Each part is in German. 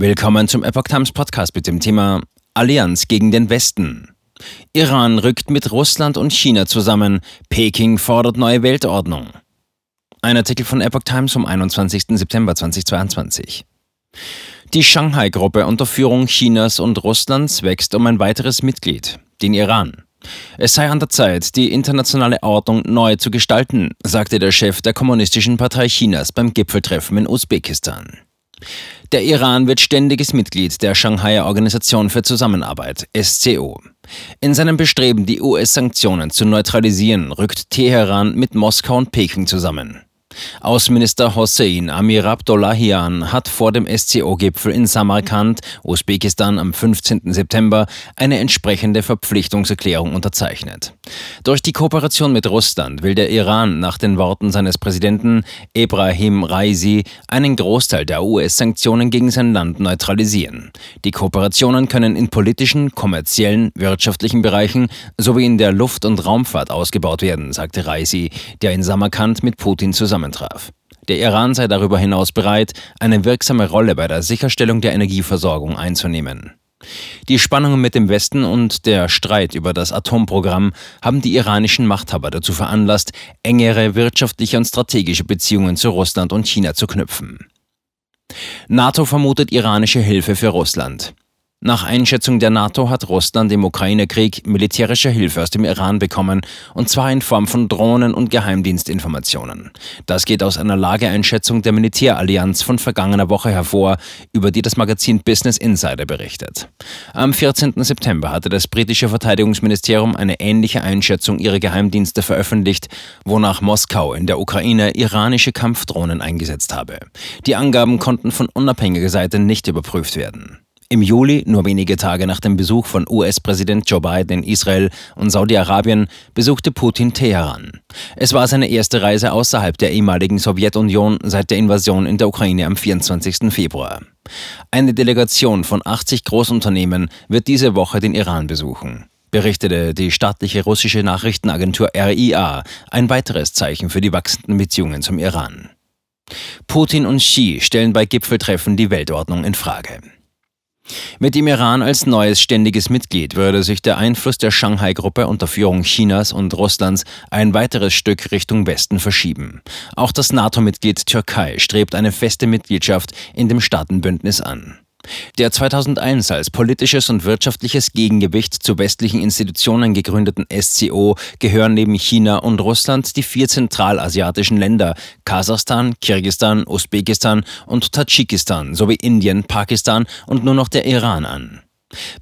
Willkommen zum Epoch Times Podcast mit dem Thema Allianz gegen den Westen. Iran rückt mit Russland und China zusammen. Peking fordert neue Weltordnung. Ein Artikel von Epoch Times vom 21. September 2022. Die Shanghai-Gruppe unter Führung Chinas und Russlands wächst um ein weiteres Mitglied, den Iran. Es sei an der Zeit, die internationale Ordnung neu zu gestalten, sagte der Chef der Kommunistischen Partei Chinas beim Gipfeltreffen in Usbekistan. Der Iran wird ständiges Mitglied der Shanghai Organisation für Zusammenarbeit, SCO. In seinem Bestreben, die US-Sanktionen zu neutralisieren, rückt Teheran mit Moskau und Peking zusammen. Außenminister Hossein Amir Abdollahian hat vor dem SCO-Gipfel in Samarkand, Usbekistan, am 15. September eine entsprechende Verpflichtungserklärung unterzeichnet. Durch die Kooperation mit Russland will der Iran nach den Worten seines Präsidenten Ebrahim Raisi einen Großteil der US-Sanktionen gegen sein Land neutralisieren. Die Kooperationen können in politischen, kommerziellen, wirtschaftlichen Bereichen sowie in der Luft- und Raumfahrt ausgebaut werden, sagte Raisi, der in Samarkand mit Putin zusammen zusammentraf. Der Iran sei darüber hinaus bereit, eine wirksame Rolle bei der Sicherstellung der Energieversorgung einzunehmen. Die Spannungen mit dem Westen und der Streit über das Atomprogramm haben die iranischen Machthaber dazu veranlasst, engere wirtschaftliche und strategische Beziehungen zu Russland und China zu knüpfen. NATO vermutet iranische Hilfe für Russland. Nach Einschätzung der NATO hat Russland im Ukraine-Krieg militärische Hilfe aus dem Iran bekommen, und zwar in Form von Drohnen und Geheimdienstinformationen. Das geht aus einer Lageeinschätzung der Militärallianz von vergangener Woche hervor, über die das Magazin Business Insider berichtet. Am 14. September hatte das britische Verteidigungsministerium eine ähnliche Einschätzung ihrer Geheimdienste veröffentlicht, wonach Moskau in der Ukraine iranische Kampfdrohnen eingesetzt habe. Die Angaben konnten von unabhängiger Seite nicht überprüft werden. Im Juli, nur wenige Tage nach dem Besuch von US-Präsident Joe Biden in Israel und Saudi-Arabien, besuchte Putin Teheran. Es war seine erste Reise außerhalb der ehemaligen Sowjetunion seit der Invasion in der Ukraine am 24. Februar. Eine Delegation von 80 Großunternehmen wird diese Woche den Iran besuchen berichtete die staatliche russische Nachrichtenagentur RIA, ein weiteres Zeichen für die wachsenden Beziehungen zum Iran. Putin und Xi stellen bei Gipfeltreffen die Weltordnung in Frage. Mit dem Iran als neues ständiges Mitglied würde sich der Einfluss der Shanghai-Gruppe unter Führung Chinas und Russlands ein weiteres Stück Richtung Westen verschieben. Auch das NATO-Mitglied Türkei strebt eine feste Mitgliedschaft in dem Staatenbündnis an. Der 2001 als politisches und wirtschaftliches Gegengewicht zu westlichen Institutionen gegründeten SCO gehören neben China und Russland die vier zentralasiatischen Länder Kasachstan, Kirgistan, Usbekistan und Tadschikistan sowie Indien, Pakistan und nur noch der Iran an.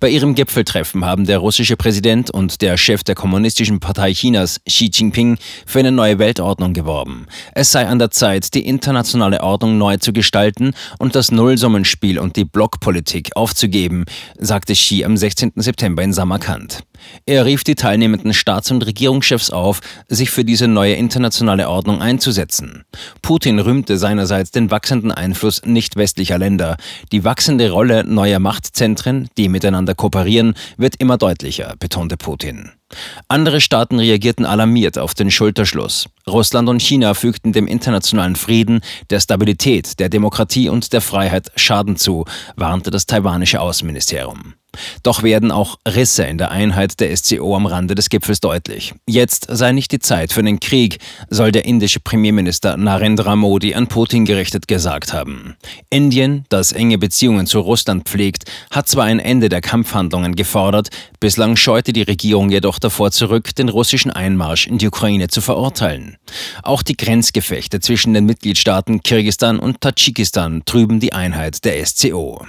Bei ihrem Gipfeltreffen haben der russische Präsident und der Chef der Kommunistischen Partei Chinas, Xi Jinping, für eine neue Weltordnung geworben. Es sei an der Zeit, die internationale Ordnung neu zu gestalten und das Nullsummenspiel und die Blockpolitik aufzugeben, sagte Xi am 16. September in Samarkand. Er rief die teilnehmenden Staats- und Regierungschefs auf, sich für diese neue internationale Ordnung einzusetzen. Putin rühmte seinerseits den wachsenden Einfluss nicht westlicher Länder. Die wachsende Rolle neuer Machtzentren, die miteinander kooperieren, wird immer deutlicher, betonte Putin. Andere Staaten reagierten alarmiert auf den Schulterschluss. Russland und China fügten dem internationalen Frieden, der Stabilität, der Demokratie und der Freiheit Schaden zu, warnte das taiwanische Außenministerium. Doch werden auch Risse in der Einheit der SCO am Rande des Gipfels deutlich. Jetzt sei nicht die Zeit für einen Krieg, soll der indische Premierminister Narendra Modi an Putin gerichtet gesagt haben. Indien, das enge Beziehungen zu Russland pflegt, hat zwar ein Ende der Kampfhandlungen gefordert, bislang scheute die Regierung jedoch davor zurück, den russischen Einmarsch in die Ukraine zu verurteilen. Auch die Grenzgefechte zwischen den Mitgliedstaaten Kirgistan und Tadschikistan trüben die Einheit der SCO.